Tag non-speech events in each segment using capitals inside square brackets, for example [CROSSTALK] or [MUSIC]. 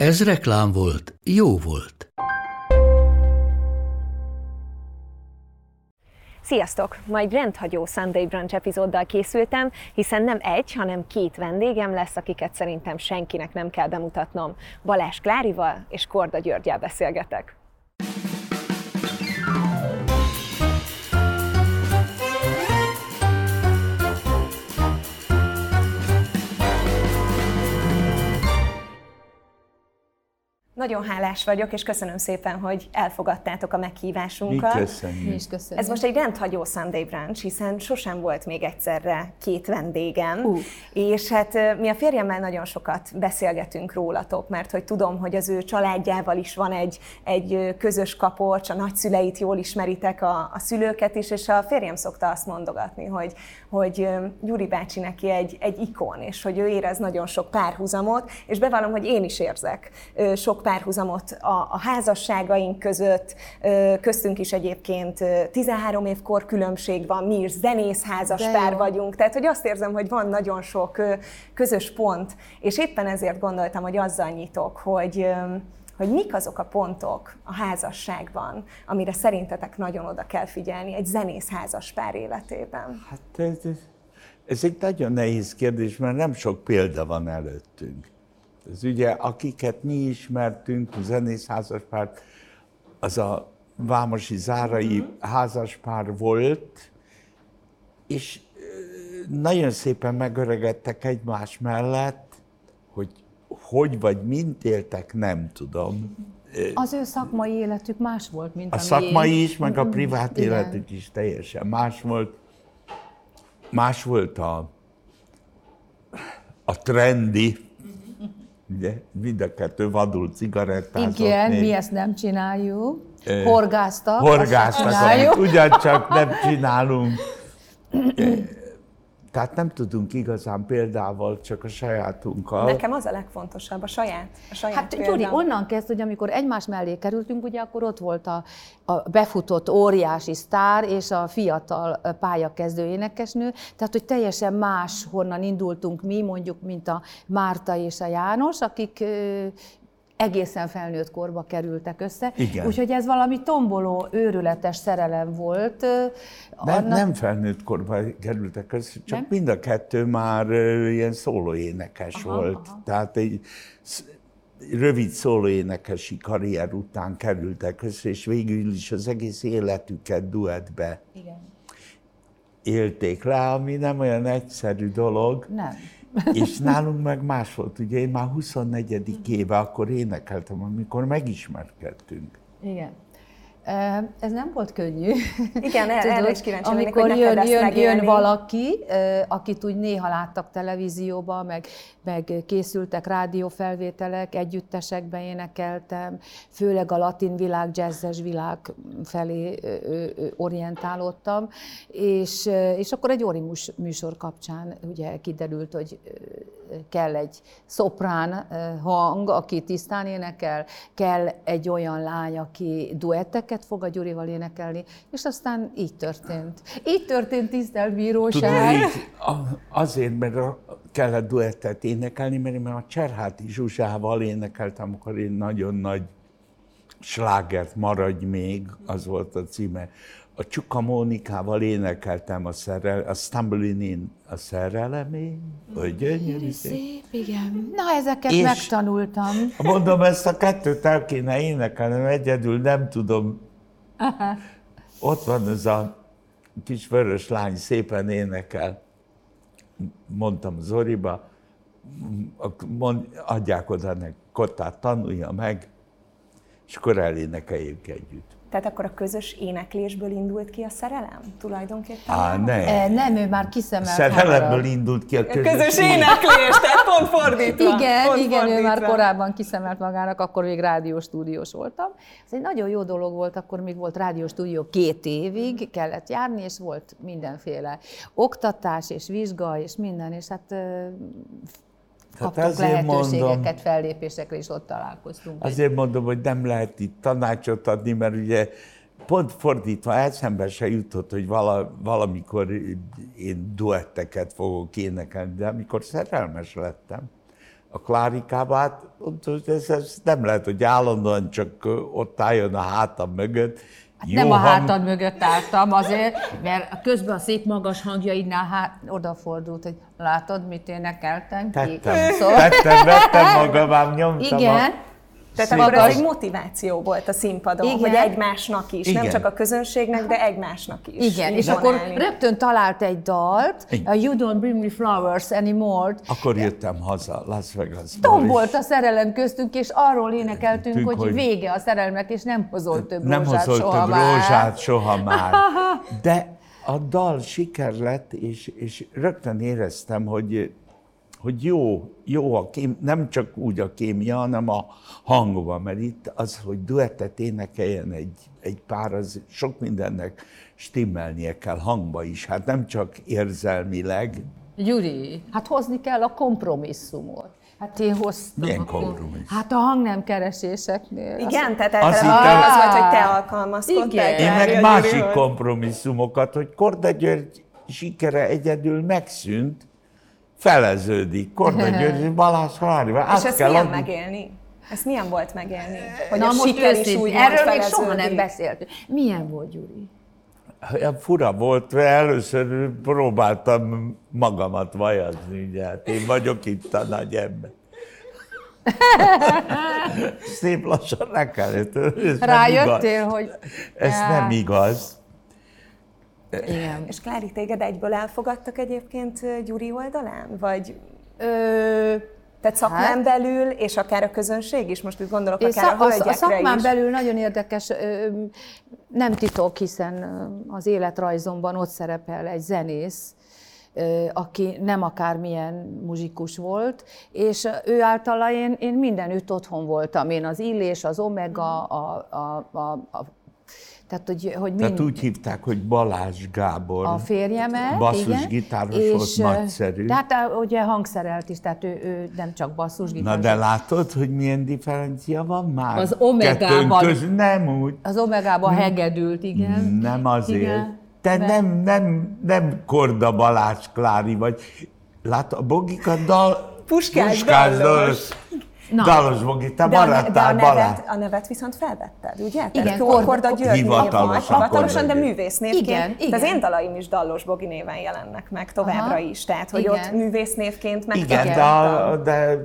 Ez reklám volt, jó volt. Sziasztok! Ma egy rendhagyó Sunday Brunch epizóddal készültem, hiszen nem egy, hanem két vendégem lesz, akiket szerintem senkinek nem kell bemutatnom. Balázs Klárival és Korda Györgyel beszélgetek. Nagyon hálás vagyok, és köszönöm szépen, hogy elfogadtátok a meghívásunkat. Mi köszönjük. Mi is köszönjük. Ez most egy rendhagyó Sunday brunch, hiszen sosem volt még egyszerre két vendégem, Uh. és hát mi a férjemmel nagyon sokat beszélgetünk rólatok, mert hogy tudom, hogy az ő családjával is van egy, egy közös kapocs, a nagyszüleit jól ismeritek, a, a szülőket is, és a férjem szokta azt mondogatni, hogy, hogy Gyuri bácsi neki egy, egy ikon, és hogy ő érez nagyon sok párhuzamot, és bevallom, hogy én is érzek sok párhuzamot a, a házasságaink között, köztünk is egyébként ö, 13 év kor különbség van, mi is zenész házas De pár jó. vagyunk, tehát hogy azt érzem, hogy van nagyon sok közös pont, és éppen ezért gondoltam, hogy azzal nyitok, hogy hogy mik azok a pontok a házasságban, amire szerintetek nagyon oda kell figyelni egy zenész házas pár életében. Hát ez, ez, ez egy nagyon nehéz kérdés, mert nem sok példa van előttünk. Ez ugye, akiket mi ismertünk, a zenész házaspárt, az a Vámosi Zárai házaspár volt, és nagyon szépen megöregedtek egymás mellett, hogy hogy vagy mint éltek, nem tudom. Az ő szakmai életük más volt, mint A a szakmai is, meg a privát Igen. életük is teljesen más volt. Más volt a, a trendi, ugye, mind a kettő vadul cigarettázott. Igen, még. mi ezt nem csináljuk. Ö, Horgáztak, se amit ugyancsak nem csinálunk. [CLEARS THROAT] Tehát nem tudunk igazán példával, csak a sajátunkkal. Nekem az a legfontosabb, a saját, a saját Hát példa. Gyuri, onnan kezd, hogy amikor egymás mellé kerültünk, ugye akkor ott volt a, a befutott óriási sztár és a fiatal pályakezdő énekesnő, tehát hogy teljesen más honnan indultunk mi, mondjuk, mint a Márta és a János, akik egészen felnőtt korba kerültek össze. Igen. Úgyhogy ez valami tomboló, őrületes szerelem volt. Nem, annak- nem felnőtt korban kerültek össze, csak Nem? mind a kettő már ilyen szólóénekes Aha, volt. aha. Tehát egy rövid szólóénekesi karrier után kerültek össze, és végül is az egész életüket duettbe Igen. élték le, ami nem olyan egyszerű dolog. Nem. És nálunk meg más volt. Ugye én már 24. éve akkor énekeltem, amikor megismerkedtünk. Igen. Ez nem volt könnyű. Igen, erre- erre is kíváncsi lennék, amikor neked jön, jön, megélni. jön valaki, akit úgy néha láttak televízióban, meg, meg készültek rádiófelvételek, együttesekben énekeltem, főleg a latin világ, jazzes világ felé orientálódtam, és, és akkor egy Orimus műsor kapcsán ugye kiderült, hogy kell egy szoprán hang, aki tisztán énekel, kell egy olyan lány, aki duetteket fog a Gyurival énekelni, és aztán így történt. Így történt tisztelt Tudod, azért, mert a, kellett duettet énekelni, mert én a Cserháti Zsuzsával énekeltem, amikor én nagyon nagy slágert Maradj még, az volt a címe. A Csuka Mónikával énekeltem a, szerel, a Stumbling In, a szerelemé, hogy gyönyörű szép. Igen. Na, ezeket És- megtanultam. Mondom, ezt a kettőt el kéne énekelnem, egyedül nem tudom. [LAUGHS] Ott van ez a kis vörös lány, szépen énekel. Mondtam Zoriba, mond, adják oda neki kottát, tanulja meg, és akkor elénekeljük együtt. Tehát akkor a közös éneklésből indult ki a szerelem tulajdonképpen? Á, ne. E, nem, ő már kiszemelt Szerelemből indult ki a közös, közös éneklés, tehát pont fordítva. Igen, pont igen, ő már fordítva. korábban kiszemelt magának, akkor még rádióstúdiós voltam. Ez egy nagyon jó dolog volt, akkor még volt rádióstúdió két évig, kellett járni, és volt mindenféle oktatás és vizsga, és minden, és hát kaptunk azért lehetőségeket, mondom- fellépésekre, és ott találkoztunk. Azért mondom, hogy nem lehet itt tanácsot adni, mert ugye pont fordítva eszembe se jutott, hogy vala, valamikor én duetteket fogok énekelni, de amikor szerelmes lettem, a Klárikába, hát hogy ez, ez nem lehet, hogy állandóan csak ott álljon a hátam mögött. Hát nem a hátad mögött álltam azért, mert közben a szép magas hangjaidnál hát odafordult, hogy látod, mit énekeltem ki. Tettem, Szóval, tettem, vettem magam, ám nyomtam igen, a... Tehát akkor magas- egy motiváció volt a színpadon, Igen. hogy egymásnak is, nem Igen. csak a közönségnek, de egymásnak is. igen, és akkor rögtön talált egy dalt, Igen. a You Don't Bring Me Flowers Anymore, Akkor jöttem haza Las Vegasból. tombolt a szerelem köztünk, és arról énekeltünk, Tünk, hogy, hogy- vége a szerelmek, és nem hozol több nem rózsát hozott soha több már. rózsát soha már. [LAUGHS] De a dal siker lett, és, és rögtön éreztem, hogy, hogy jó, jó a kém, nem csak úgy a kémia, hanem a hangba, mert itt az, hogy duettet énekeljen egy, egy pár, az sok mindennek stimmelnie kell hangba is. Hát nem csak érzelmileg, Gyuri, hát hozni kell a kompromisszumot. Hát én hoztam. Milyen kompromisszum? Hát a hang nem kereséseknél. Igen, tehát Azt általában hittem- az volt, hogy te alkalmazkodtál. Igen. Én meg másik kompromisszumokat, hogy Korda György sikere egyedül megszűnt, feleződik. Korda [LAUGHS] György, Balázs Klári, És ezt kell milyen adni. megélni? Ezt milyen volt megélni? Hogy Na a most siker is úgy erről még soha nem beszéltünk. Milyen volt, Gyuri? Olyan fura volt, mert először próbáltam magamat vajazni, ugye, hát én vagyok itt a nagy ember. [LAUGHS] Szép lassan le kellett. Ez nem igaz. Rájöttél, hogy... Ez nem igaz. Igen. És Klári, téged egyből elfogadtak egyébként Gyuri oldalán? Vagy Ö, tehát szakmán Hát- belül, és akár a közönség is? Most úgy gondolok, akár szak, a, a szakmán is. belül nagyon érdekes, nem titok, hiszen az életrajzomban ott szerepel egy zenész, aki nem akármilyen muzsikus volt, és ő általa én, én mindenütt otthon voltam. Én az Illés, az Omega, a, a, a, a tehát, hogy, hogy mind, Tehát úgy hívták, hogy Balázs Gábor. a férjemet, Basszusgitáros igen, volt, és, nagyszerű. Tehát ugye hangszerelt is, tehát ő, ő nem csak Na basszusgitáros. de látod, hogy milyen differencia van már? Az Omegában. Köz... Nem úgy. Az Omegában hegedült, igen. Nem azért. Igen. Te De- nem, nem, nem Korda Balázs Klári vagy. Lát, a Bogika dal... Puskás Dallos. Dalos. Na. Dalos Bogi, te De a, de a, maradtál nevet, a nevet viszont felvetted, ugye? Tehát Igen, Kor- Korda- Korda György Hivatalosan hivatalosan, de György. művésznévként. Igen, De igen. az én dalaim is Dallos Bogi néven jelennek meg továbbra Aha. is. Tehát, hogy Igen. ott művésznévként Igen, megtaláltam. de,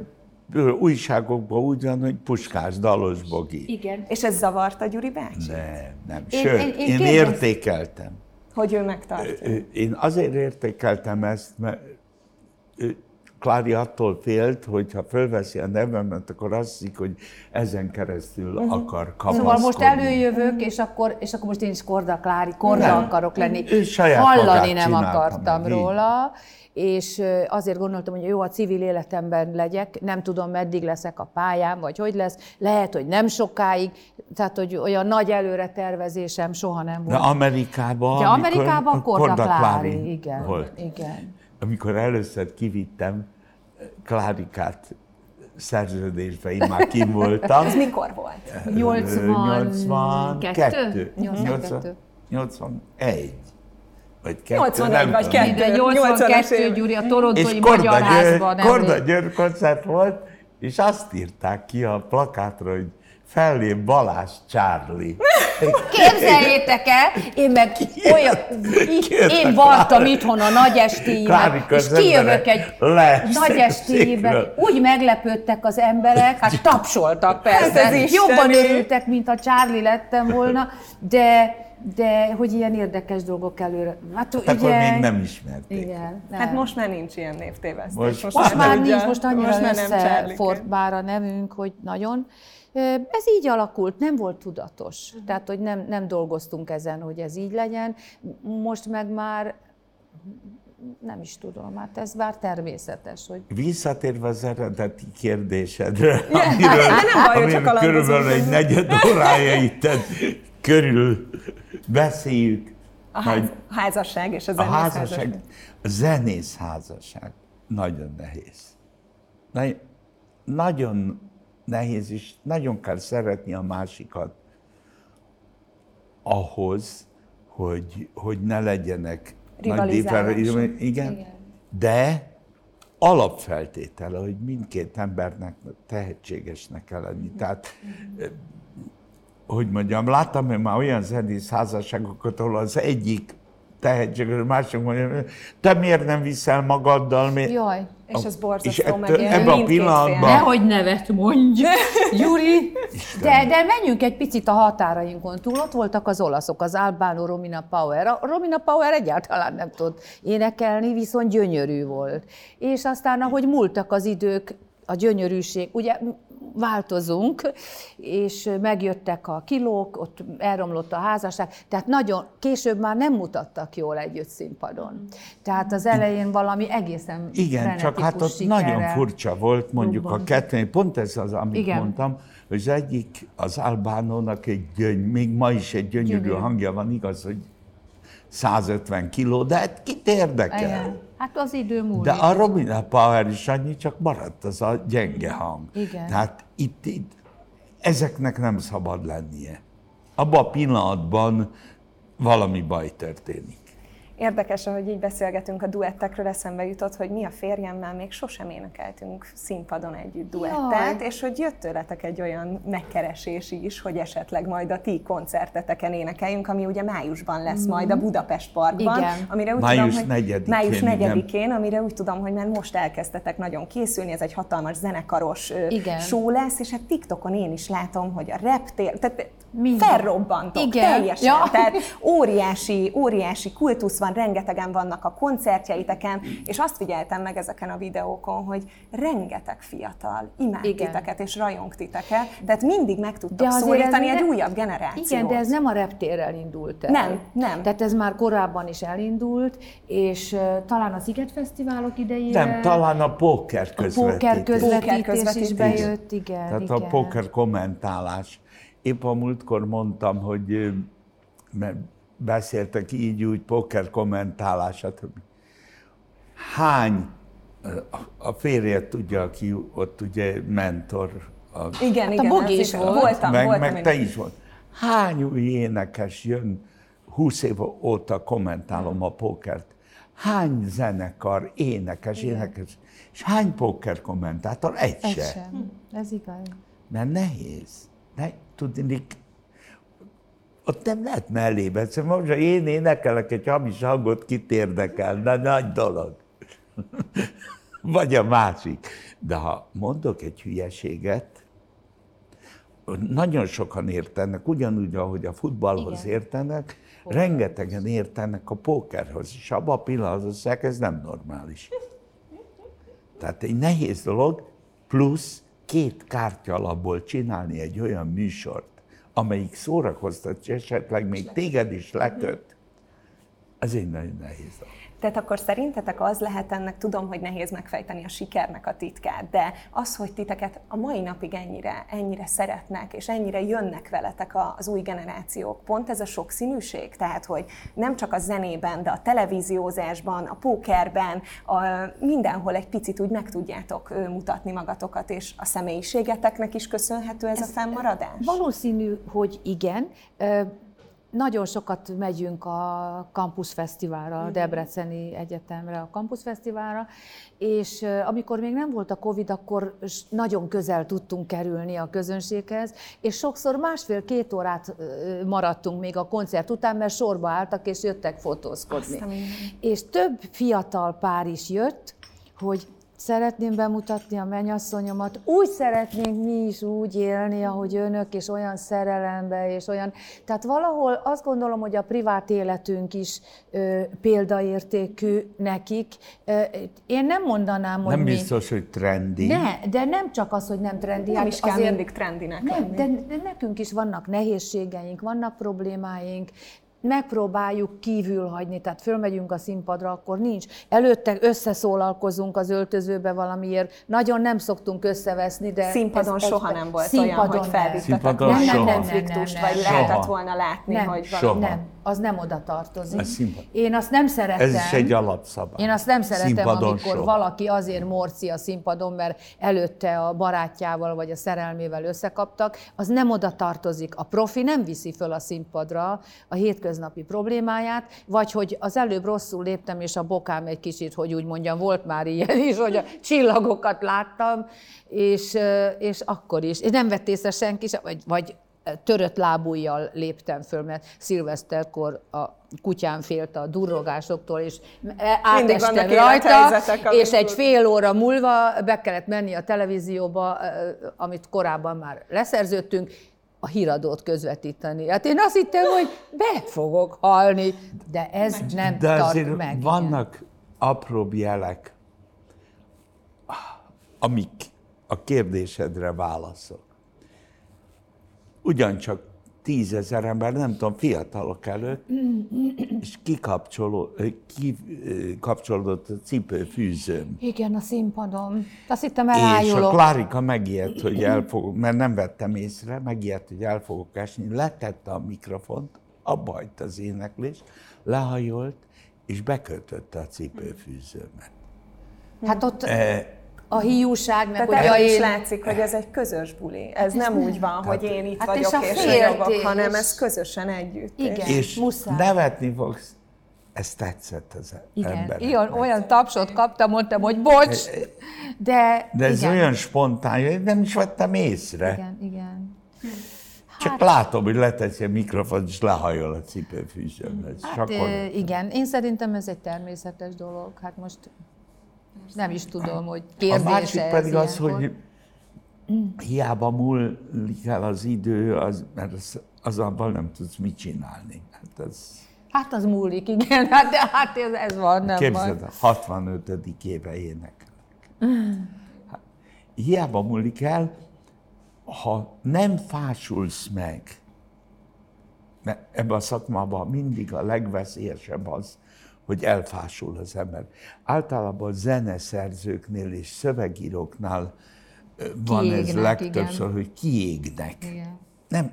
de újságokban úgy van, hogy Puskás Dalos Bogi. Igen. És ez zavarta Gyuri bácsi? Nem, nem. Én- Sőt, én- én, én én értékeltem. Hogy ő megtartja. Én azért értékeltem ezt, mert Klári attól félt, hogy ha fölveszi a nevemet, akkor azt hiszik, hogy ezen keresztül akar kapaszkodni. Szóval most előjövök, és akkor, és akkor most én is Korda Klári, Korda Nem. akarok lenni. Ő saját Hallani nem akartam meg, róla, és azért gondoltam, hogy jó, a civil életemben legyek, nem tudom, meddig leszek a pályán, vagy hogy lesz, lehet, hogy nem sokáig, tehát, hogy olyan nagy előre tervezésem soha nem De volt. Amerikában, De Amerikában a Korda Klári, igen, volt. igen. Amikor először kivittem Klárikát szerződésbe, én már kim voltam. Ez mikor volt? 82? 82. 81. Vagy 2, 81 vagy tudom. 2. De 80-as 82 évek. Gyuri, a És Torontói Korda Magyar Házban. Korda. György koncert volt, és azt írták ki a plakátra, hogy fellép Balázs Charlie. Képzeljétek el, én meg olyan, én vartam itthon a nagy estéimet, Klárika és kijövök egy nagy a estéibe, székről. úgy meglepődtek az emberek, hát tapsoltak Hát persze, ez isteni. jobban örültek, mint a Charlie lettem volna, de, de hogy ilyen érdekes dolgok előre. Hát, Hát akkor ugye, még nem ismerték. Igen, nem. Hát most már nincs ilyen névtévesztés. Most- Most már tudja. nincs, most annyira most már nem összefort bár a nevünk, hogy nagyon. Ez így alakult, nem volt tudatos. Uh-huh. Tehát, hogy nem, nem dolgoztunk ezen, hogy ez így legyen. Most meg már nem is tudom, hát ez már természetes. Hogy... Visszatérve az eredeti kérdésedre, [LAUGHS] amiről, baj, amiről körülbelül egy negyed órája itt körül beszéljük. A ház, házasság és a zenész a házasság. házasság. A zenész házasság nagyon nehéz. nagyon nehéz, és nagyon kell szeretni a másikat ahhoz, hogy, hogy ne legyenek nagy Igen, igen, de alapfeltétele, hogy mindkét embernek tehetségesnek kell lenni. Tehát, hogy mondjam, láttam én már olyan zenész házasságokat, ahol az egyik tehetséges, a másik mondja, te miért nem viszel magaddal? Miért? Jaj. És ez borzasztó meg Ebben a pillanatban... Nehogy nevet mondj, [LAUGHS] Juri. De, de menjünk egy picit a határainkon túl. Ott voltak az olaszok, az Albano Romina Power. A Romina Power egyáltalán nem tudott énekelni, viszont gyönyörű volt. És aztán, ahogy múltak az idők, a gyönyörűség, ugye változunk, és megjöttek a kilók, ott elromlott a házasság, tehát nagyon, később már nem mutattak jól együtt színpadon. Tehát az elején valami egészen Igen, csak hát ott nagyon furcsa volt mondjuk a kettő, pont ez az, amit Igen. mondtam, hogy az egyik, az Albánónak egy gyöny, még ma is egy gyönyörű Gyönyörű. hangja van, igaz, hogy 150 kiló, de hát kit érdekel? Igen. Hát az idő múlik. De a Romina Power is annyi, csak maradt az a gyenge hang. Igen. Tehát itt, itt ezeknek nem szabad lennie. Abban a pillanatban valami baj történik. Érdekes, ahogy így beszélgetünk a duettekről, eszembe jutott, hogy mi a férjemmel még sosem énekeltünk színpadon együtt duettet, Jaj. és hogy jött tőletek egy olyan megkeresés is, hogy esetleg majd a ti koncerteteken énekeljünk, ami ugye májusban lesz mm. majd a Budapest Parkban. Igen. Amire úgy május tudom, hogy 4-én. Május 4-én, amire úgy tudom, hogy már most elkezdtetek nagyon készülni, ez egy hatalmas zenekaros Igen. show lesz, és hát TikTokon én is látom, hogy a reptér, tehát minden. felrobbantok Igen. teljesen. Ja. Tehát óriási, óriási kultusz van, rengetegen vannak a koncertjeiteken, és azt figyeltem meg ezeken a videókon, hogy rengeteg fiatal imád Igen. titeket és rajong titeket, tehát mindig meg tudtok szólítani egy ne... újabb generációt. Igen, de ez nem a reptérrel indult el. Nem, nem. Tehát ez már korábban is elindult, és uh, talán az Sziget Fesztiválok idejére... Nem, talán a póker közvetítés. A póker közvetítés, közvetítés is bejött, igen. Tehát igen. a póker kommentálás Épp a múltkor mondtam, hogy mert beszéltek így úgy, poker kommentálás, stb. Hány, a férje tudja, aki ott ugye mentor. A, igen, hát igen, a Bogi is volt. Voltam, meg, voltam meg te is volt. Hány új énekes jön, húsz év óta kommentálom a pokert. Hány zenekar, énekes, igen. énekes, és hány poker kommentátor? Egy, Egy se. sem. Ez igaz. Mert nehéz. Ne, tudni, ott nem lehet mellébe. Szóval most, ha én énekelek egy hamis hangot, kit érdekel, de nagy dolog. [LAUGHS] Vagy a másik. De ha mondok egy hülyeséget, nagyon sokan értenek, ugyanúgy, ahogy a futballhoz Igen. értenek, Póker. rengetegen értenek a pókerhoz, és abban a pillanatban ez nem normális. [LAUGHS] Tehát egy nehéz dolog, plusz két kártya alapból csinálni egy olyan műsort, amelyik szórakoztat, és esetleg még téged is leköt, ez egy nagyon nehéz dolog. Tehát akkor szerintetek az lehet ennek, tudom, hogy nehéz megfejteni a sikernek a titkát, de az, hogy titeket a mai napig ennyire, ennyire szeretnek, és ennyire jönnek veletek az új generációk, pont ez a sokszínűség? Tehát, hogy nem csak a zenében, de a televíziózásban, a pókerben, a, mindenhol egy picit úgy meg tudjátok mutatni magatokat, és a személyiségeteknek is köszönhető ez, ez a fennmaradás? Valószínű, hogy igen. Nagyon sokat megyünk a Campus Fesztiválra, a Debreceni Egyetemre, a Campus Fesztiválra, és amikor még nem volt a Covid, akkor nagyon közel tudtunk kerülni a közönséghez, és sokszor másfél-két órát maradtunk még a koncert után, mert sorba álltak és jöttek fotózkodni. És több fiatal pár is jött, hogy szeretném bemutatni a mennyasszonyomat. Úgy szeretnénk mi is úgy élni, ahogy önök, és olyan szerelembe, és olyan... Tehát valahol azt gondolom, hogy a privát életünk is ö, példaértékű nekik. Ö, én nem mondanám, hogy Nem mi... biztos, hogy trendi. Ne, de nem csak az, hogy nem trendi. Nem hát is kell azért- mindig trendinek nem, lenni. de, de nekünk is vannak nehézségeink, vannak problémáink, megpróbáljuk kívül hagyni, tehát fölmegyünk a színpadra, akkor nincs. Előtte összeszólalkozunk az öltözőbe valamiért, nagyon nem szoktunk összeveszni, de... Színpadon ez egy- soha nem volt színpadon olyan, hogy nem. felvittetek Színpadon valami soha. konfliktust, Nem, nem, vagy nem, lehetett soha. volna látni, Nem, hogy soha. valami... Nem, az nem oda tartozik. Színpad. Én azt nem szeretem. Ez is egy alapszabály. Én azt nem szeretem, Színpadon amikor soha. valaki azért morci a színpadon, mert előtte a barátjával vagy a szerelmével összekaptak, az nem oda tartozik. A profi nem viszi föl a színpadra a hétköznapi problémáját, vagy hogy az előbb rosszul léptem, és a bokám egy kicsit, hogy úgy mondjam, volt már ilyen is, hogy a csillagokat láttam, és, és akkor is. És nem vett észre senki sem, vagy, vagy törött lábújjal léptem föl, mert szilveszterkor a kutyám félt a durrogásoktól, és átestem vannak rajta, és egy fél óra múlva be kellett menni a televízióba, ö, amit korábban már leszerződtünk, a híradót közvetíteni. Hát én azt hittem, hogy be fogok halni, de ez nem De tart azért meg. vannak apróbb jelek, amik a kérdésedre válaszol. Ugyancsak tízezer ember, nem tudom, fiatalok előtt, és kikapcsoló, kikapcsolódott a cipőfűzőm. Igen, a színpadon. Azt hittem És a elájulok. Klárika megijedt, hogy el fogok, mert nem vettem észre, megijedt, hogy el fogok esni, letette a mikrofont, abba hagyta az éneklést, lehajolt, és bekötötte a cipőfűzőmet. Hát ott E, a hiúság, meg Tehát hogy is én... látszik, hogy ez egy közös buli. Ez nem úgy van, hogy én itt Hát és vagyok a és féltés. ragyogok, hanem ez közösen együtt. Igen. és muszáj. nevetni fogsz, ez tetszett az Igen, embernek. ilyen, olyan tapsot kaptam, mondtam, hogy bocs, de, De ez igen. olyan spontán, hogy nem is vettem észre. Igen, igen. Csak látom, hogy leteszi a mikrofon, és lehajol a cipőfűzőm. Hát Hát, ö, igen, én szerintem ez egy természetes dolog. Hát most nem is tudom, hogy a kérdése másik pedig az, ilyenkor. hogy hiába múlik el az idő, az, mert az, az abban nem tudsz mit csinálni. Hát ez, Hát az múlik, igen, [LAUGHS] hát, de hát ez, ez van, nem képzeld, van. a 65. éve énekelek. Hát, hiába múlik el, ha nem fásulsz meg, mert ebben a szakmában mindig a legveszélyesebb az, hogy elfásul az ember. Általában zeneszerzőknél és szövegíróknál van ez Kiégnek, legtöbbször, igen. hogy kiégnek. Igen. Nem,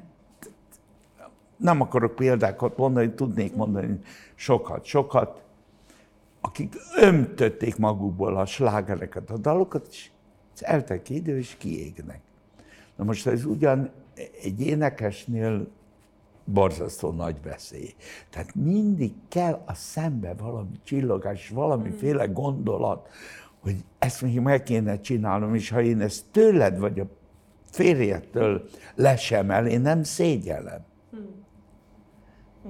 nem akarok példákat mondani, tudnék mondani sokat, sokat, akik ömtötték magukból a slágereket, a dalokat, és eltek idő, és kiégnek. Na most ez ugyan egy énekesnél borzasztó nagy veszély. Tehát mindig kell a szembe valami csillogás, valamiféle gondolat, hogy ezt még meg kéne csinálnom, és ha én ezt tőled vagy a férjettől lesemel, én nem szégyellem.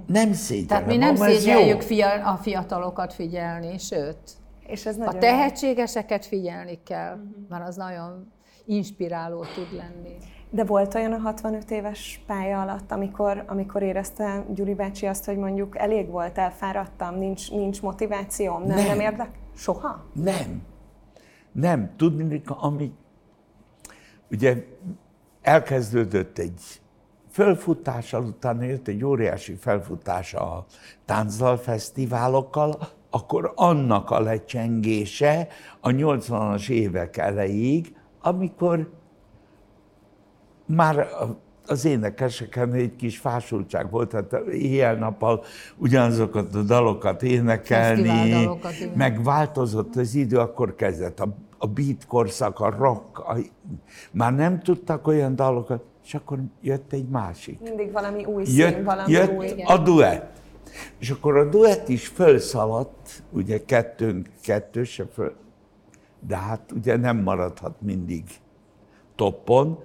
Nem szégyellem. Tehát mi nem szégyeljük jó. fia, a fiatalokat figyelni, sőt, És ez a tehetségeseket figyelni kell, mert az nagyon inspiráló tud lenni. De volt olyan a 65 éves pálya alatt, amikor, amikor érezte Gyuri bácsi azt, hogy mondjuk elég volt, elfáradtam, nincs, nincs motivációm, nem, nem, Nem. érdek? Soha? Nem. Nem. Tudni, ami... Ugye elkezdődött egy fölfutással, utána jött egy óriási felfutás a táncdalfesztiválokkal, akkor annak a lecsengése a 80-as évek elejéig, amikor már az énekeseken egy kis fásultság volt, tehát éjjel-nappal ugyanazokat a dalokat énekelni, igen. meg változott az idő, akkor kezdett a, a beat korszak, a rock, a, már nem tudtak olyan dalokat, és akkor jött egy másik. Mindig valami új szín, Jött, valami jött új. a duett. És akkor a duett is fölszaladt, ugye kettőnk, kettő se föl, de hát ugye nem maradhat mindig toppon,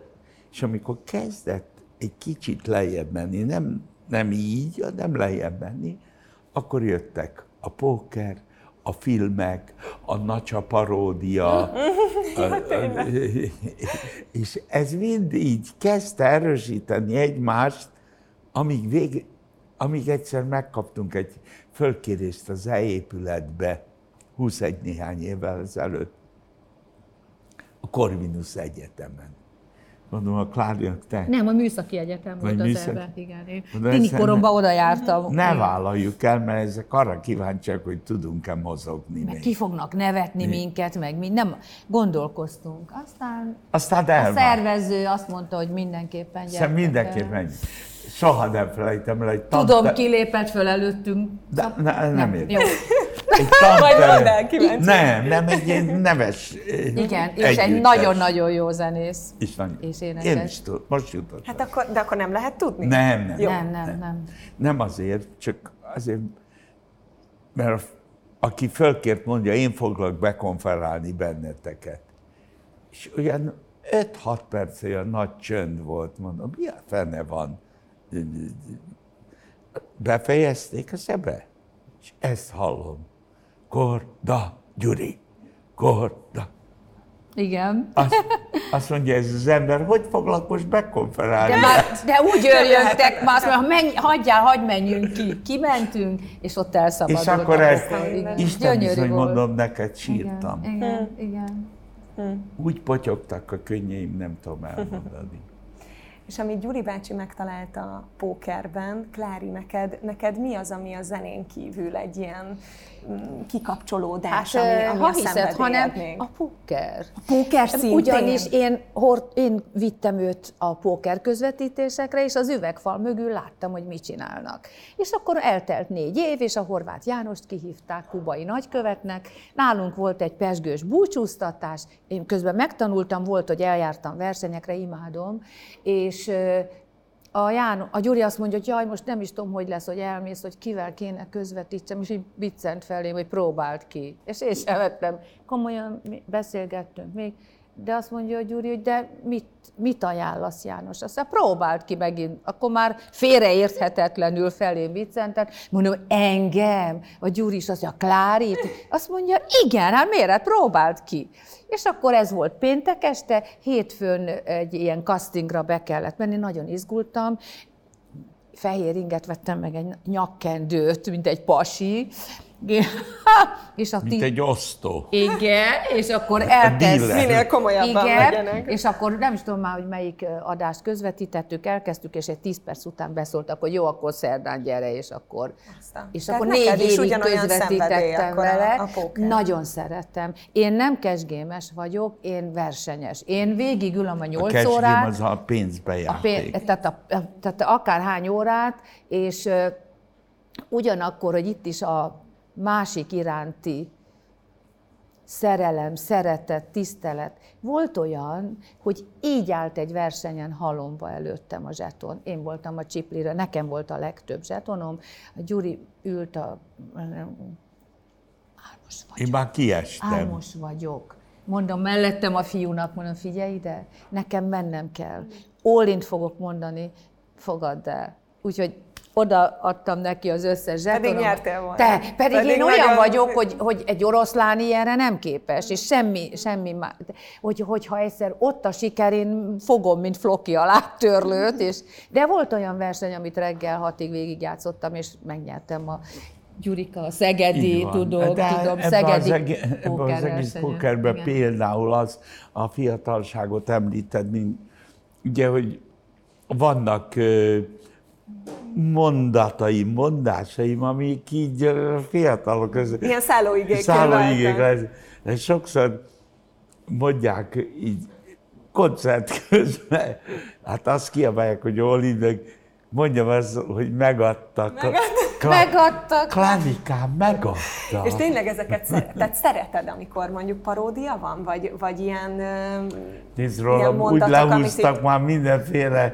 és amikor kezdett egy kicsit lejjebb menni, nem, nem így, hanem lejjebb menni, akkor jöttek a póker, a filmek, a nacsa paródia, [LAUGHS] a, a, és ez mind így kezdte erősíteni egymást, amíg, vég, amíg egyszer megkaptunk egy fölkérést az e-épületbe, 21 néhány évvel ezelőtt, a Corvinus Egyetemen. Mondom, a Kláriak, te... Nem, a Műszaki Egyetem Vagy volt az műszaki? ebben, igen. Én tini koromban oda jártam. Ne vállaljuk el, mert ezek arra kíváncsiak, hogy tudunk-e mozogni Meg még. ki fognak nevetni minket, meg mi nem gondolkoztunk. Aztán Aztán a szervező azt mondta, hogy mindenképpen Szerintem gyertek mindenképp el. megy. Soha nem felejtem el egy Tudom, tante- ki lépett föl előttünk. De, ne, nem, értem. Jó. Egy tanterem- Majd mondd el, kíváncsi. Nem, nem, egy ilyen neves Igen, és együttes. egy nagyon-nagyon jó zenész. És, nagyon. és Én énekes. is tudom, most jutott. Hát akkor, de akkor nem lehet tudni? nem, nem. Jó. Nem, nem, nem. Nem azért, csak azért, mert aki fölkért mondja, én foglak bekonferálni benneteket. És olyan 5-6 perc olyan nagy csönd volt, mondom, mi a fene van? Befejezték a szebe? És ezt hallom. Korda, Gyuri, Korda. Igen. Azt, azt mondja ez az ember, hogy foglak most bekonferálni? De, már, de úgy örjöntek, már azt mondja, ha menj, hagyjál, hagyd menjünk ki. Kimentünk, és ott elszabadult. És akkor ezt. Isten Gyönyörű bizony volt. mondom neked, sírtam. Igen, igen, igen. Úgy potyogtak a könnyeim, nem tudom elmondani. És amit Gyuri bácsi megtalált a pókerben, Klári, neked, neked mi az, ami a zenén kívül egy ilyen kikapcsolódás, Hát, ami, ami ha a hiszed, hanem a póker. A póker szintén? Ugyanis én, hord, én vittem őt a póker közvetítésekre, és az üvegfal mögül láttam, hogy mit csinálnak. És akkor eltelt négy év, és a Horváth Jánost kihívták kubai nagykövetnek. Nálunk volt egy pesgős búcsúztatás, én közben megtanultam, volt, hogy eljártam versenyekre, imádom, és a, Ján, a Gyuri azt mondja, hogy jaj, most nem is tudom, hogy lesz, hogy elmész, hogy kivel kéne közvetítsem, és így biccent felém, hogy próbált ki. És én sem vettem. Komolyan beszélgettünk még, de azt mondja hogy Gyuri, hogy de mit, mit ajánlasz János? Aztán próbált ki megint, akkor már félreérthetetlenül felém viccentett. Mondom, engem? A Gyuri is azt mondja, Klárit? Azt mondja, igen, hát miért? Hát próbált ki. És akkor ez volt péntek este, hétfőn egy ilyen castingra be kellett menni, nagyon izgultam, fehér inget vettem meg egy nyakkendőt, mint egy pasi, [LAUGHS] és a Mint ti- egy osztó. igen, és akkor elkezd... Minél komolyabban Igen, legyenek. és akkor nem is tudom már, hogy melyik adást közvetítettük, elkezdtük, és egy 10 perc után beszóltak, hogy jó, akkor szerdán gyere, és akkor... Aztán. És Tehát akkor négy évig közvetítettem a- vele. a. Nagyon szerettem. Én nem kesgémes vagyok, én versenyes. Én végigülöm a A 8 cashgame órát. az a pénzbe A játék. pénz, tehát, a, tehát akárhány órát, és ugyanakkor, hogy itt is a másik iránti szerelem, szeretet, tisztelet. Volt olyan, hogy így állt egy versenyen halomba előttem a zseton. Én voltam a csiplire, nekem volt a legtöbb zsetonom. A Gyuri ült a... Álmos vagy. Én már kiestem. Álmos vagyok. Mondom, mellettem a fiúnak, mondom, figyelj ide, nekem mennem kell. Ólint fogok mondani, fogadd el. Úgyhogy oda adtam neki az összes zsetonomat. nyertél volna. Te, pedig, Pedig én olyan nagyon- vagyok, hogy, hogy egy oroszlán ilyenre nem képes, és semmi, semmi má... hogy, hogyha egyszer ott a siker, én fogom, mint Floki alá törlőt, és... de volt olyan verseny, amit reggel hatig végigjátszottam, és megnyertem a Gyurika, a Szegedi, van. tudom, De tudom, ebbe Szegedi az, eg- ebbe az egész pókerben Igen. például az a fiatalságot említed, mint ugye, hogy vannak ö, mondataim, mondásaim, amik így fiatalok között. Ilyen szállóigékké Szállóigék lesz. De sokszor mondják így koncert közben, hát azt kiabálják, hogy hol meg mondjam azt, hogy megadtak. Megadtak. Megadtak. Klánikám, megadta. És tényleg ezeket szeret, tehát szereted, amikor mondjuk paródia van, vagy, vagy ilyen... Nézd ilyen rólam, úgy mondatok, lehúztak amit így- már mindenféle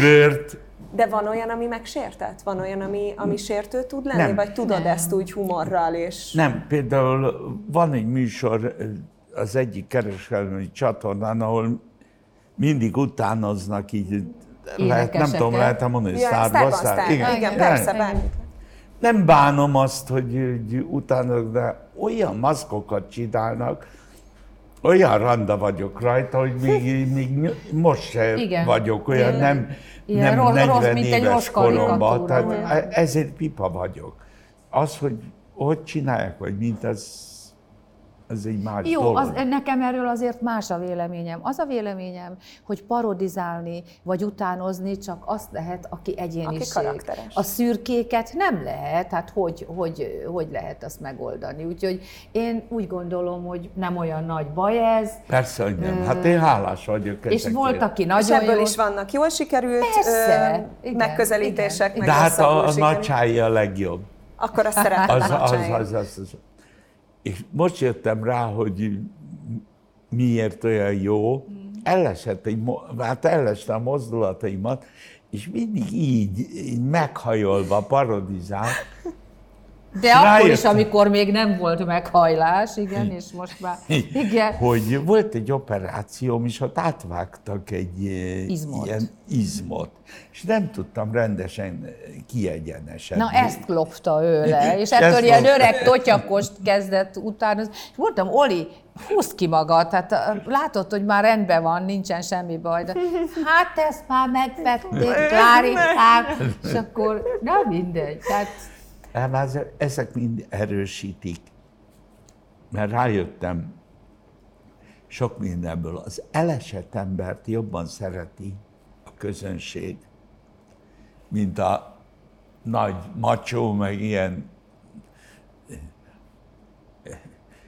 bőrt. De van olyan, ami megsértett? Van olyan, ami, ami sértő tud lenni? Nem. Vagy tudod Nem. ezt úgy humorral és... Nem, például van egy műsor az egyik kereskedelmi csatornán, ahol mindig utánoznak így, lehet, nem tudom, lehet mondani, hogy Ja, sztárba, sztár. Igen, Nem. persze, Nem. bármit. Nem bánom azt, hogy, hogy utánok, de olyan maszkokat csinálnak, olyan randa vagyok rajta, hogy még, még most se Igen, vagyok olyan, tényleg. nem, Ilyen nem rossz- 40 rossz, mint éves koromban, tehát e- ezért pipa vagyok. Az, hogy hogy csinálják, vagy mint, az, az egy más Jó, dolog. az, nekem erről azért más a véleményem. Az a véleményem, hogy parodizálni vagy utánozni csak azt lehet, aki egyéniség. karakteres. A szürkéket nem lehet, hát hogy, hogy, hogy lehet azt megoldani. Úgyhogy én úgy gondolom, hogy nem olyan nagy baj ez, Persze, hogy nem. Hát én hálás vagyok és ezekért. volt, aki És nagyon ebből jó... is vannak jól sikerült Persze, ö, igen, megközelítések, igen, meg De hát a, a sikerült. nagy csáj a legjobb. Akkor azt szeretem Az, a az, az, az, az. És most jöttem rá, hogy miért olyan jó. Ellesett egy, mo- hát elleste a mozdulataimat, és mindig így, így meghajolva parodizál. [LAUGHS] De akkor is, rájöttem. amikor még nem volt meghajlás, igen, és most már... Igen. Hogy volt egy operációm, és ott átvágtak egy eh, Izmot. ilyen izmot, és nem tudtam rendesen eh, kiegyenesedni. Na ezt lopta ő le, [LAUGHS] és Ezt ettől ilyen lopta. öreg totyakost kezdett utána. És mondtam, Oli, húzd ki magad, hát ö, látod, hogy már rendben van, nincsen semmi baj, de hát ezt már megvették, [LAUGHS] klárikák, [LAUGHS] és akkor nem mindegy. Tehát Hát ez- ezek mind erősítik, mert rájöttem sok mindenből. Az elesett embert jobban szereti a közönség, mint a nagy macsó, meg ilyen.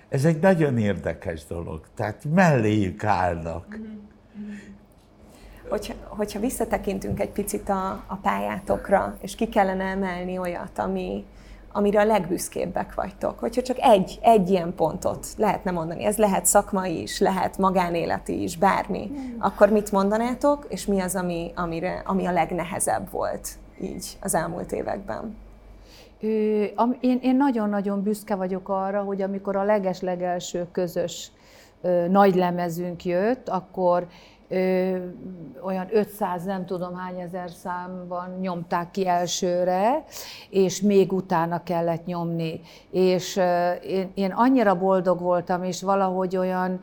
Ez egy nagyon érdekes dolog. Tehát melléjük állnak. Hogyha, hogyha visszatekintünk egy picit a, a pályátokra, és ki kellene emelni olyat, ami, amire a legbüszkébbek vagytok, hogyha csak egy, egy ilyen pontot lehetne mondani, ez lehet szakmai is, lehet magánéleti is, bármi, akkor mit mondanátok, és mi az, ami, amire, ami a legnehezebb volt így az elmúlt években? Én, nagyon-nagyon büszke vagyok arra, hogy amikor a leges-legelső közös nagy lemezünk jött, akkor ö, olyan 500, nem tudom hány ezer számban nyomták ki elsőre, és még utána kellett nyomni. És ö, én, én annyira boldog voltam, és valahogy olyan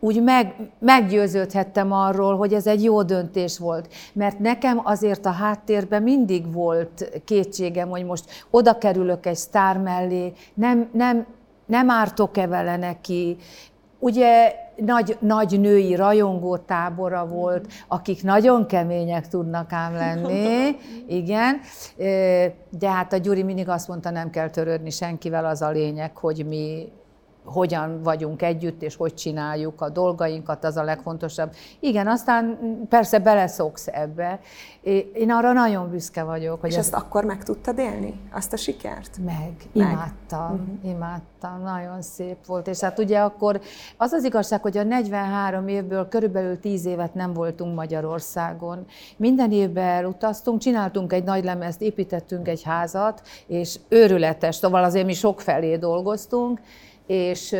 úgy meg, meggyőződhettem arról, hogy ez egy jó döntés volt. Mert nekem azért a háttérben mindig volt kétségem, hogy most oda kerülök egy sztár mellé, nem, nem, nem ártok-e vele neki. Ugye nagy, nagy női rajongó tábora volt, akik nagyon kemények tudnak ám lenni, [LAUGHS] igen. De hát a Gyuri mindig azt mondta, nem kell törődni senkivel, az a lényeg, hogy mi hogyan vagyunk együtt, és hogy csináljuk a dolgainkat, az a legfontosabb. Igen, aztán persze beleszoksz ebbe. Én arra nagyon büszke vagyok, hogy És ez ezt akkor meg tudtad élni, azt a sikert? meg, Meg. imádtam, uh-huh. imádtam, nagyon szép volt. És hát ugye akkor az az igazság, hogy a 43 évből körülbelül 10 évet nem voltunk Magyarországon. Minden évben elutaztunk, csináltunk egy nagy lemezt, építettünk egy házat, és őrületes, szóval azért mi sok felé dolgoztunk, és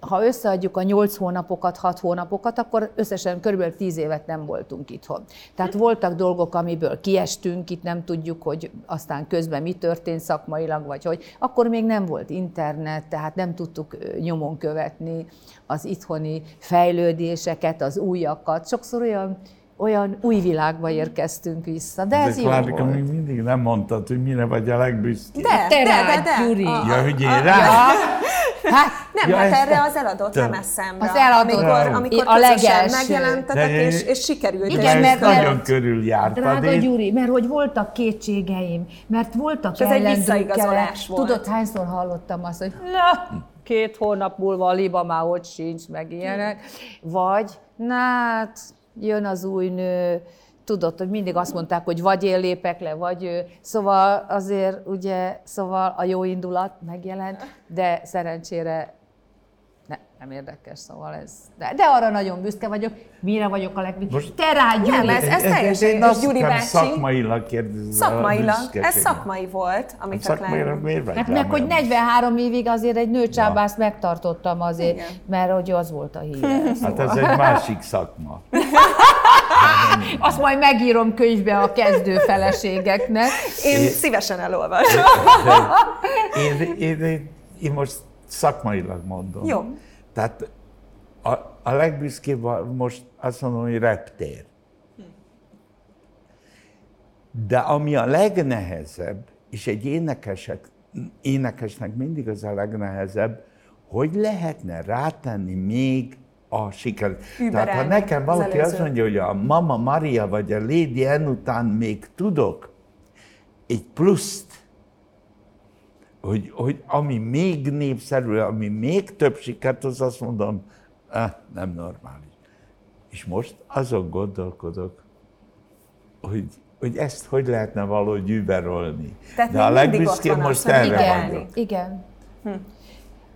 ha összeadjuk a 8 hónapokat, 6 hónapokat, akkor összesen körülbelül 10 évet nem voltunk itthon. Tehát voltak dolgok, amiből kiestünk, itt nem tudjuk, hogy aztán közben mi történt szakmailag, vagy hogy. Akkor még nem volt internet, tehát nem tudtuk nyomon követni az itthoni fejlődéseket, az újakat. Sokszor olyan, olyan új világba érkeztünk vissza, de ez De jó volt. még mindig nem mondtad, hogy mire vagy a legbüszkébb. De, Te de, de, rád, de. Gyuri. A- Ja, hogy én rá? Hát, Nem, Ja, hát erre az eladott Te- lemezszemre, Az eladott. amikor, amikor A legelső. megjelentetek, De- és, és sikerült. Igen, és mert- mert nagyon körül jártad. Drága én- Gyuri, mert hogy voltak kétségeim, mert voltak ez egy visszaigazolás volt. Tudod, hányszor hallottam azt, hogy na, két hónap múlva a liba már ott sincs, meg ilyenek. Vagy, na, hát jön az új nő, tudod, hogy mindig azt mondták, hogy vagy én lépek le, vagy ő. Szóval azért ugye, szóval a jó indulat megjelent, de szerencsére nem érdekes, szóval ez. De, de arra nagyon büszke vagyok. Mire vagyok a legbüszke? Most- Te rá, Gyuri! Nem, ez, ez teljesen én és azt Gyuri bácsi. Szakmailag kérdezem. Szakmailag, ez szakmai volt, amit a Szakmailag miért vagy Hát meg, hogy olyan? 43 évig azért egy nőcsábászt megtartottam azért, Igen. mert hogy az volt a hír. [LAUGHS] Hát ez egy másik szakma. [LAUGHS] Azt majd megírom könyvbe a kezdő feleségeknek. Én szívesen elolvasom. Én, én, én én most szakmailag mondom. Jó. Tehát a, a legbüszkébb most azt mondom, hogy reptér. De ami a legnehezebb, és egy énekesek, énekesnek mindig az a legnehezebb, hogy lehetne rátenni még a sikert. Tehát ha nekem az valaki azt előző. mondja, hogy a Mama Maria vagy a Lady N után még tudok egy pluszt, hogy, hogy ami még népszerű, ami még több sikert, az azt mondom, eh, nem normális. És most azon gondolkodok, hogy, hogy ezt hogy lehetne valahogy überolni. Tehát De a legbüszkébb most erre igen. vagyok. Igen.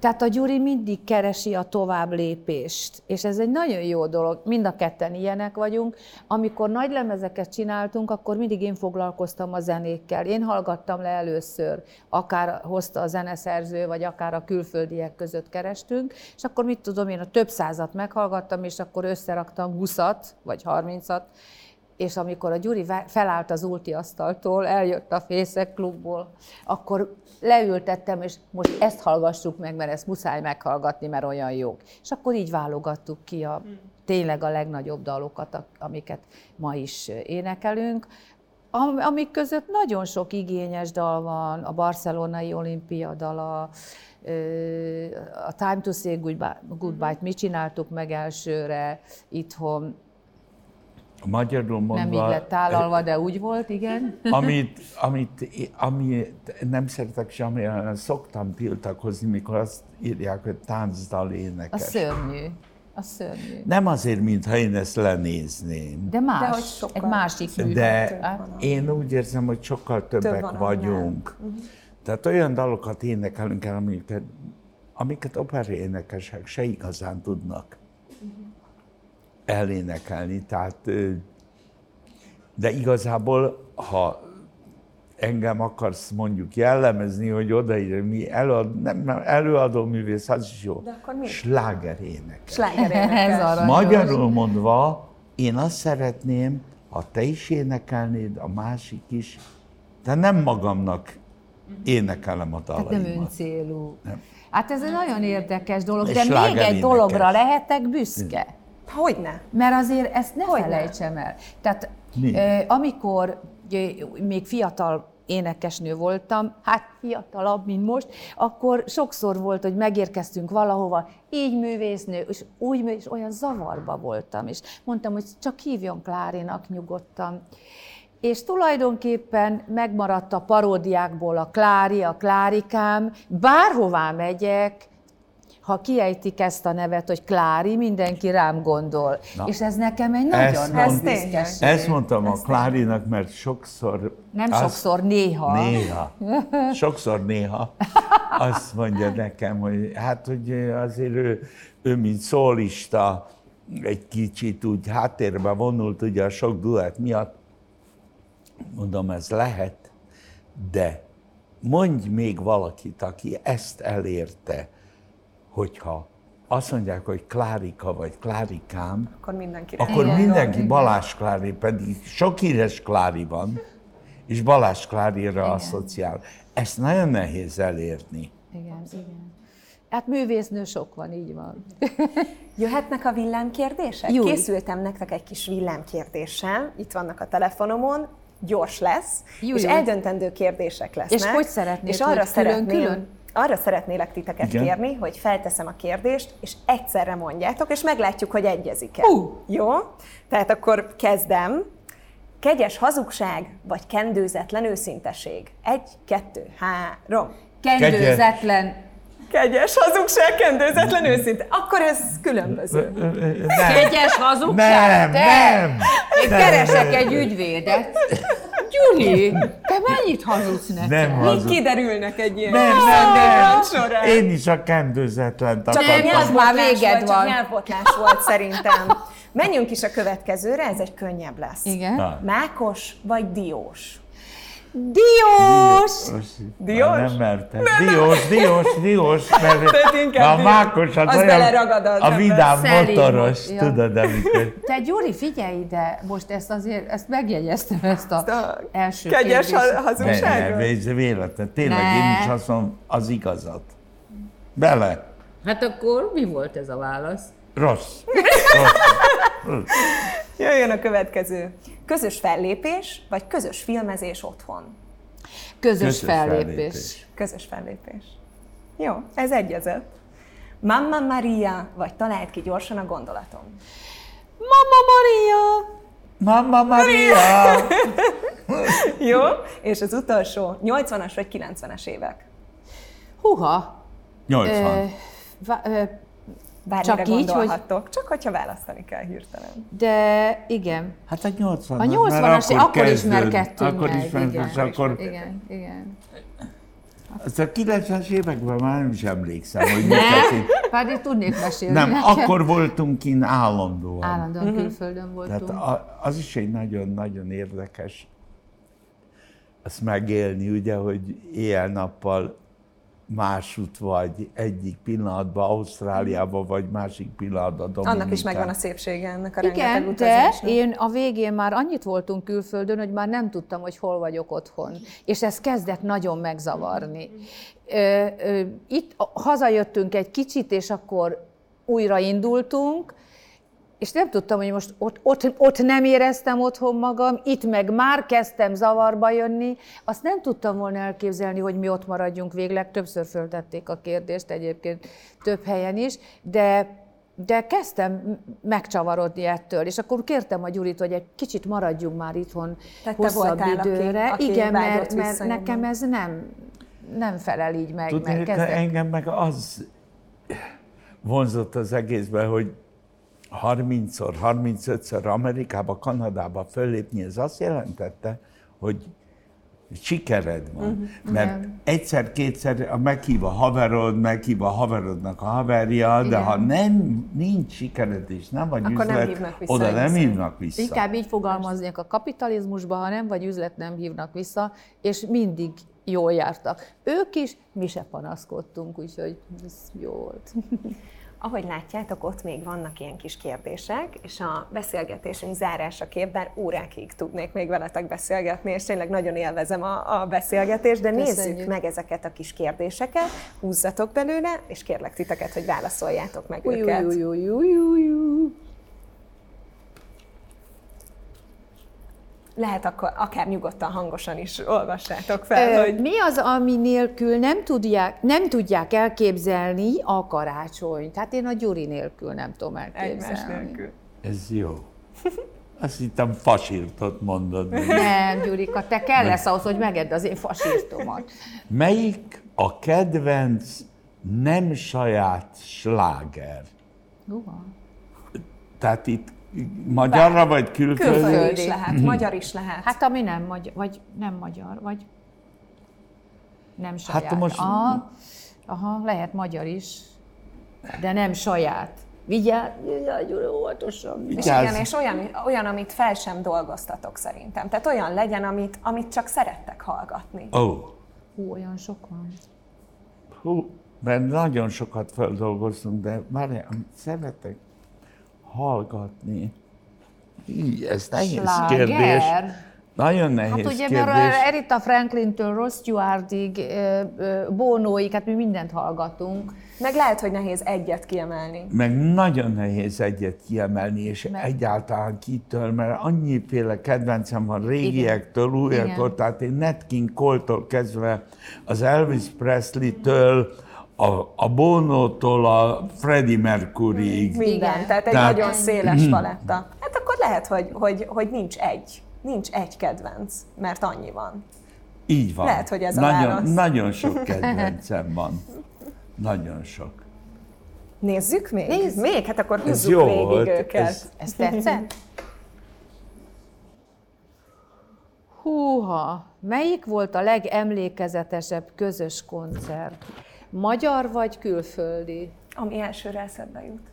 Tehát a Gyuri mindig keresi a tovább lépést, és ez egy nagyon jó dolog. Mind a ketten ilyenek vagyunk. Amikor nagy lemezeket csináltunk, akkor mindig én foglalkoztam a zenékkel. Én hallgattam le először, akár hozta a zeneszerző, vagy akár a külföldiek között kerestünk, és akkor mit tudom én, a több százat meghallgattam, és akkor összeraktam 20-at, vagy 30-at, és amikor a Gyuri felállt az ulti asztaltól, eljött a Fészek klubból, akkor leültettem, és most ezt hallgassuk meg, mert ezt muszáj meghallgatni, mert olyan jók. És akkor így válogattuk ki a tényleg a legnagyobb dalokat, amiket ma is énekelünk, am- amik között nagyon sok igényes dal van, a barcelonai olimpia dala, a Time to Say Goodbye- Goodbye-t mi csináltuk meg elsőre itthon, Magyarul mondva, nem így lett tálalva, de úgy volt, igen. [LAUGHS] amit, amit, amit nem szeretek semmilyen, szoktam tiltakozni, mikor azt írják, hogy táncdal A énekes. szörnyű. A szörnyű. Nem azért, mintha én ezt lenézném, De más, De hogy sokkal- egy másik mű. de Hát, én úgy érzem, hogy sokkal többek van annál. vagyunk. Tehát olyan dalokat énekelünk el, amiket, amiket opera énekesek se igazán tudnak elénekelni. Tehát, de igazából, ha engem akarsz mondjuk jellemezni, hogy odaírja, mi előad, nem, nem, előadó művész, az is jó. De akkor mi? Sláger énekes. Slágerénekes. [LAUGHS] Ez aranyos. Magyarul mondva, én azt szeretném, ha te is énekelnéd, a másik is, de nem magamnak énekelem a Tehát nem dalaimat. öncélú. Nem. Hát ez egy nagyon érdekes dolog, de még sláger egy dologra énekes. lehetek büszke. Hogyne? Mert azért ezt ne Hogyne. felejtsem el. Tehát ö, amikor ugye, még fiatal énekesnő voltam, hát fiatalabb, mint most, akkor sokszor volt, hogy megérkeztünk valahova, így művésznő, és úgy, és olyan zavarba voltam, és mondtam, hogy csak hívjon Klárinak nyugodtan. És tulajdonképpen megmaradt a paródiákból a Klári, a Klárikám, bárhová megyek, ha kiejtik ezt a nevet, hogy Klári, mindenki rám gondol. Na. És ez nekem egy Ezt nagyon nagy büszkeség. Ezt mondtam a Klárinak, mert sokszor... Nem azt- sokszor, néha. Néha. [LAUGHS] Sokszor néha. Azt mondja nekem, hogy hát, hogy azért ő, ő mint szólista, egy kicsit úgy háttérbe vonult ugye a sok duett miatt. Mondom, ez lehet, de mondj még valakit, aki ezt elérte, hogyha azt mondják, hogy Klárika vagy Klárikám, Akkor mindenki akkor Igen. mindenki Igen. Balázs Klári, pedig sok híres Klári van, és Balázs Klárira asszociál. Ezt nagyon nehéz elérni. Igen, igen. Hát művésznő sok van, így van. [LAUGHS] Jöhetnek a villámkérdések? Júj. Készültem nektek egy kis villámkérdéssel, itt vannak a telefonomon, gyors lesz, Júj, és eldöntendő kérdések lesznek. És hogy szeretnéd, És arra hogy szeretném, külön-külön? Arra szeretnélek titeket Igen. kérni, hogy felteszem a kérdést, és egyszerre mondjátok, és meglátjuk, hogy egyezik-e. Hú! Jó? Tehát akkor kezdem. Kegyes hazugság, vagy kendőzetlen őszinteség? Egy, kettő, három. Kendőzetlen. Kegyes hazugság, kendőzetlen őszinte. Akkor ez különböző. Nem, Kegyes hazugság? nem, Te! nem. Én keresek egy ügyvédet. Gyuri, te mennyit hazudsz nekem? Nem Így hazug. kiderülnek egy ilyen Nem, nem, nem. során. Én is a kendőzetlen Csak akartam. az már véged volt, csak van. nyelvbotlás volt szerintem. Menjünk is a következőre, ez egy könnyebb lesz. Igen. Na. Mákos vagy diós? Diós! Diós? Nem mertem. Diós, diós, diós, mert [LAUGHS] Tehát inkább a diós. mákos az, Az olyan, a vidám Szelíd motoros, ja. tudod, amikor... Te Gyuri, figyelj ide, most ezt azért, ezt megjegyeztem, ezt a, a első Kegyes kérdést. ha- Ne, ne, véletlen. Tényleg Ne. én is azt mondom, az igazat. Bele. Hát akkor mi volt ez a válasz? Rossz. Jöjjön a következő. Közös fellépés, vagy közös filmezés otthon? Közös, Közös fellépés. fellépés. Közös fellépés. Jó, ez egyezett. Mamma Maria, vagy találd ki gyorsan a gondolatom. Mama Maria! Mamma Maria! [LAUGHS] Jó, és az utolsó, 80-as vagy 90-es évek? Huha! 80. Ö, va- ö, Bármire Csak így, hogy- csak hogyha választani kell hirtelen. de igen. Hát a 80 A 80-as, akkor, ismerkedtünk Akkor meg. ismerkedtünk, igen, akkor igen, igen. az a 90-es években már nem is emlékszem, hogy mi történt. Pedig tudnék mesélni. Nem, akkor voltunk kint állandóan. Állandóan külföldön Tehát voltunk. a, az is egy nagyon-nagyon érdekes azt megélni, ugye, hogy éjjel-nappal másút vagy egyik pillanatban Ausztráliában, vagy másik pillanatban Dominikán. Annak is megvan a szépsége ennek a Igen, de én a végén már annyit voltunk külföldön, hogy már nem tudtam, hogy hol vagyok otthon. És ez kezdett nagyon megzavarni. Itt hazajöttünk egy kicsit, és akkor újra indultunk, és nem tudtam, hogy most ott, ott, ott nem éreztem otthon magam, itt meg már kezdtem zavarba jönni. Azt nem tudtam volna elképzelni, hogy mi ott maradjunk végleg. Többször föltették a kérdést egyébként több helyen is, de de kezdtem megcsavarodni ettől, és akkor kértem a Gyurit, hogy egy kicsit maradjunk már itthon Tehát te hosszabb voltál, aki- időre. aki Igen, mert, mert nekem ez nem, nem felel így meg. Tudni, mert kezdett... engem meg az vonzott az egészben, hogy 30-szor, 35-ször Amerikába, Kanadába föllépni, ez azt jelentette, hogy sikered van. Uh-huh. Mert Igen. egyszer-kétszer meghív a haverod, meghív a haverodnak a haverja, de Igen. ha nem, nincs sikered és nem vagy Akkor nem üzlet, hívnak vissza oda nem hívnak vissza. Inkább így fogalmaznék a kapitalizmusban, ha nem vagy üzlet, nem hívnak vissza, és mindig jól jártak. Ők is, mi se panaszkodtunk, úgyhogy ez jó volt. [LAUGHS] Ahogy látjátok, ott még vannak ilyen kis kérdések, és a beszélgetésünk zárásaképp, bár órákig tudnék még veletek beszélgetni, és tényleg nagyon élvezem a, a beszélgetést, de nézzük Köszönjük. meg ezeket a kis kérdéseket, húzzatok belőle, és kérlek titeket, hogy válaszoljátok meg Új, őket. új, új, új, új. Lehet akkor akár nyugodtan, hangosan is olvassátok fel, Ö, hogy Mi az, ami nélkül nem tudják, nem tudják elképzelni a karácsonyt? Tehát én a Gyuri nélkül nem tudom elképzelni. egymás nélkül. Ez jó. Azt hittem fasírtot mondod. Nem, Gyurika, te kell lesz ahhoz, hogy megedd az én fasírtomat. Melyik a kedvenc nem saját sláger? Uha. Tehát itt magyarra vagy külföldi? Külföldi is lehet, magyar is lehet. Hát ami nem magyar, vagy nem magyar, vagy nem saját. Hát most- Aha, aha, lehet magyar is, de nem saját. Vigyázz, vigyázz, óvatosan. És igen, és olyan, olyan, amit fel sem dolgoztatok szerintem. Tehát olyan legyen, amit, amit csak szerettek hallgatni. Ó, oh, Hú, olyan sok van. hú, mert nagyon sokat feldolgoztunk, de már szeretek hallgatni. Így, ez nehéz Sláger? kérdés. Nagyon nehéz Hát ugye, kérdés. mert Erita Franklin-től Ross Stewartig, Bonoig, hát mi mindent hallgatunk. Meg lehet, hogy nehéz egyet kiemelni. Meg nagyon nehéz egyet kiemelni, és egyáltalán kitől, mert annyiféle kedvencem van régiektől, újaktól, tehát én Nat King Cole-tól kezdve az Elvis Presley-től, a, a Bono-tól a Freddie Mercuryig. Minden. Igen. Tehát egy Tehát- nagyon széles paletta. Hát akkor lehet, hogy, hogy, hogy nincs egy. Nincs egy kedvenc, mert annyi van. Így van. Lehet, hogy ez a nagyon, válasz. Nagyon sok [LAUGHS] kedvencem van. Nagyon sok. Nézzük még? Nézzük. Még? Hát akkor Ez húzzuk jó végig volt. őket. Ez, Ez tetszett? Húha, melyik volt a legemlékezetesebb közös koncert? Magyar vagy külföldi? Ami elsőre eszedbe jut.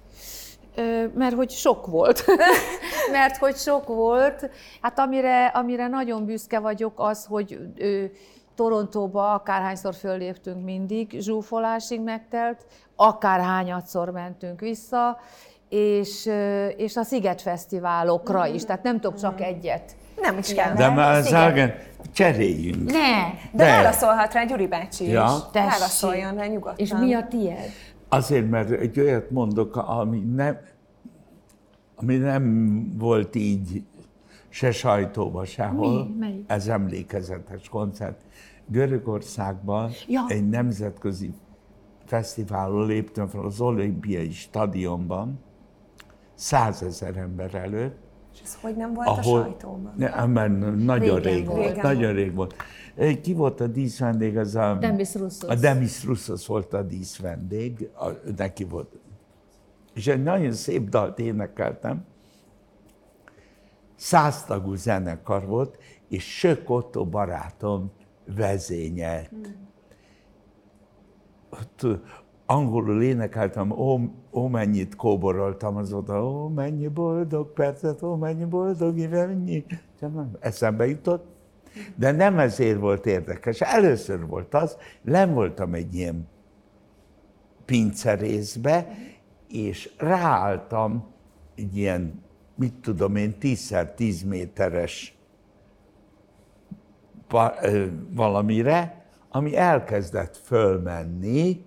Mert hogy sok volt. [LAUGHS] [LAUGHS] mert hogy sok volt. Hát amire, amire nagyon büszke vagyok az, hogy ö, Torontóba akárhányszor fölléptünk mindig, zsúfolásig megtelt, akárhányadszor mentünk vissza, és, és a Sziget Fesztiválokra is, tehát nem tudok csak egyet. Nem is kell. de már sagen, cseréljünk. Ne! De, De. válaszolhat rá Gyuri bácsi Ja. is. Tessék. Válaszoljon rá nyugodtan. És mi a tied? Azért, mert egy olyat mondok, ami nem, ami nem volt így se sajtóban, sehol. Mi? Melyik? Ez emlékezetes koncert. Görögországban Ja. egy nemzetközi fesztiválon léptem fel az olimpiai stadionban, százezer ember előtt, ez hogy nem volt a sajtóban? Ne, mert nagyon Régen rég volt. volt. Régen Nagyon rég volt. Ki volt a díszvendég? Az a, Demis Roussos. A Demis Roussos volt a díszvendég, a, neki volt. És egy nagyon szép dalt énekeltem. Száztagú zenekar volt, és Sök Otto barátom vezényelt. Ott, ö, angolul énekeltem, ó, ó mennyit kóboroltam az oda, ó mennyi boldog percet, ó mennyi boldog évennyi. Eszembe jutott, de nem ezért volt érdekes. Először volt az, nem voltam egy ilyen pincerészbe, és ráálltam egy ilyen, mit tudom én, 10x10 méteres pa- ö, valamire, ami elkezdett fölmenni,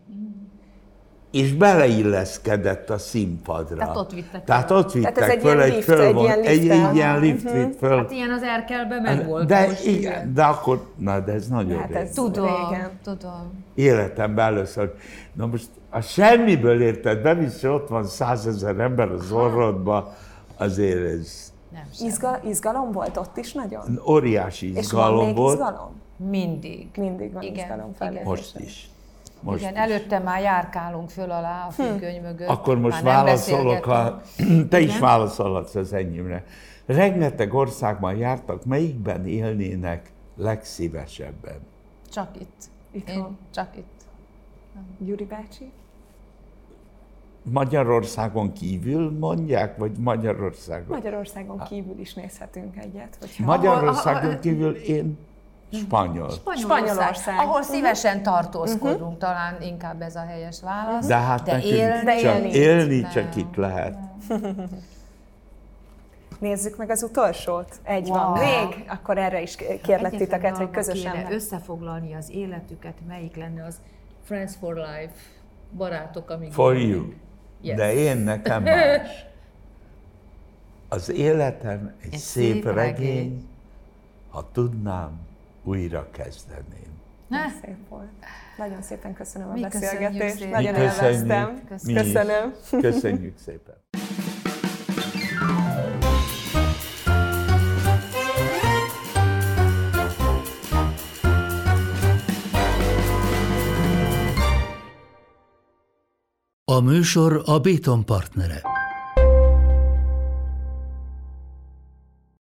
és beleilleszkedett a színpadra. Tehát ott vittek Tehát ott vittek Tehát ez egy föl, ilyen egy lift, föl egy volt, ilyen egy, lifttel. egy ilyen lift vitt föl. Hát ilyen az Erkelben meg volt de, most, igen, de akkor, na de ez nagyon Hát ez- Tudom, Régen. tudom. Életemben először. Na most a semmiből érted, bevisz, hogy ott van százezer ember az orrodba, azért ez Nem sem. Izga, izgalom volt ott is nagyon? óriási És van izgalom még volt. izgalom? Mindig. Mindig van Igen, izgalom igen. fellépésen. Most is. Most Igen, is. előtte már járkálunk föl alá a függöny mögött. Akkor most válaszolok, a, te is Igen? válaszolhatsz az enyémre. Rengeteg országban jártak, melyikben élnének legszívesebben? Csak itt. Itthon. Én csak itt. Gyuri bácsi? Magyarországon kívül mondják, vagy Magyarországon? Magyarországon kívül is nézhetünk egyet. Hogyha... Magyarországon kívül én spanyol. Spanyolország. Ahol Mhm. szívesen tartózkodunk, talán inkább ez a helyes válasz. De hát de nekünk élni, de csak élni élni, itt csak nem. itt lehet. [LAUGHS] Nézzük meg az utolsót. Egy Wow. van még, akkor erre is kérlek Egyetlen titeket, hogy közösen. kéne meg- összefoglalni az életüket, melyik lenne az Friends for Life, barátok, amíg For you. Yes. De én nekem más. [LAUGHS] Az életem egy, Egy szép, szép regény, regény. ha tudnám, újra kezdeném. Szép volt. Nagyon szépen köszönöm a Mi köszönjük beszélgetést. Nagyon köszönjük, élveztem. is. Köszönöm. Köszönjük szépen. A műsor a Béton partnere.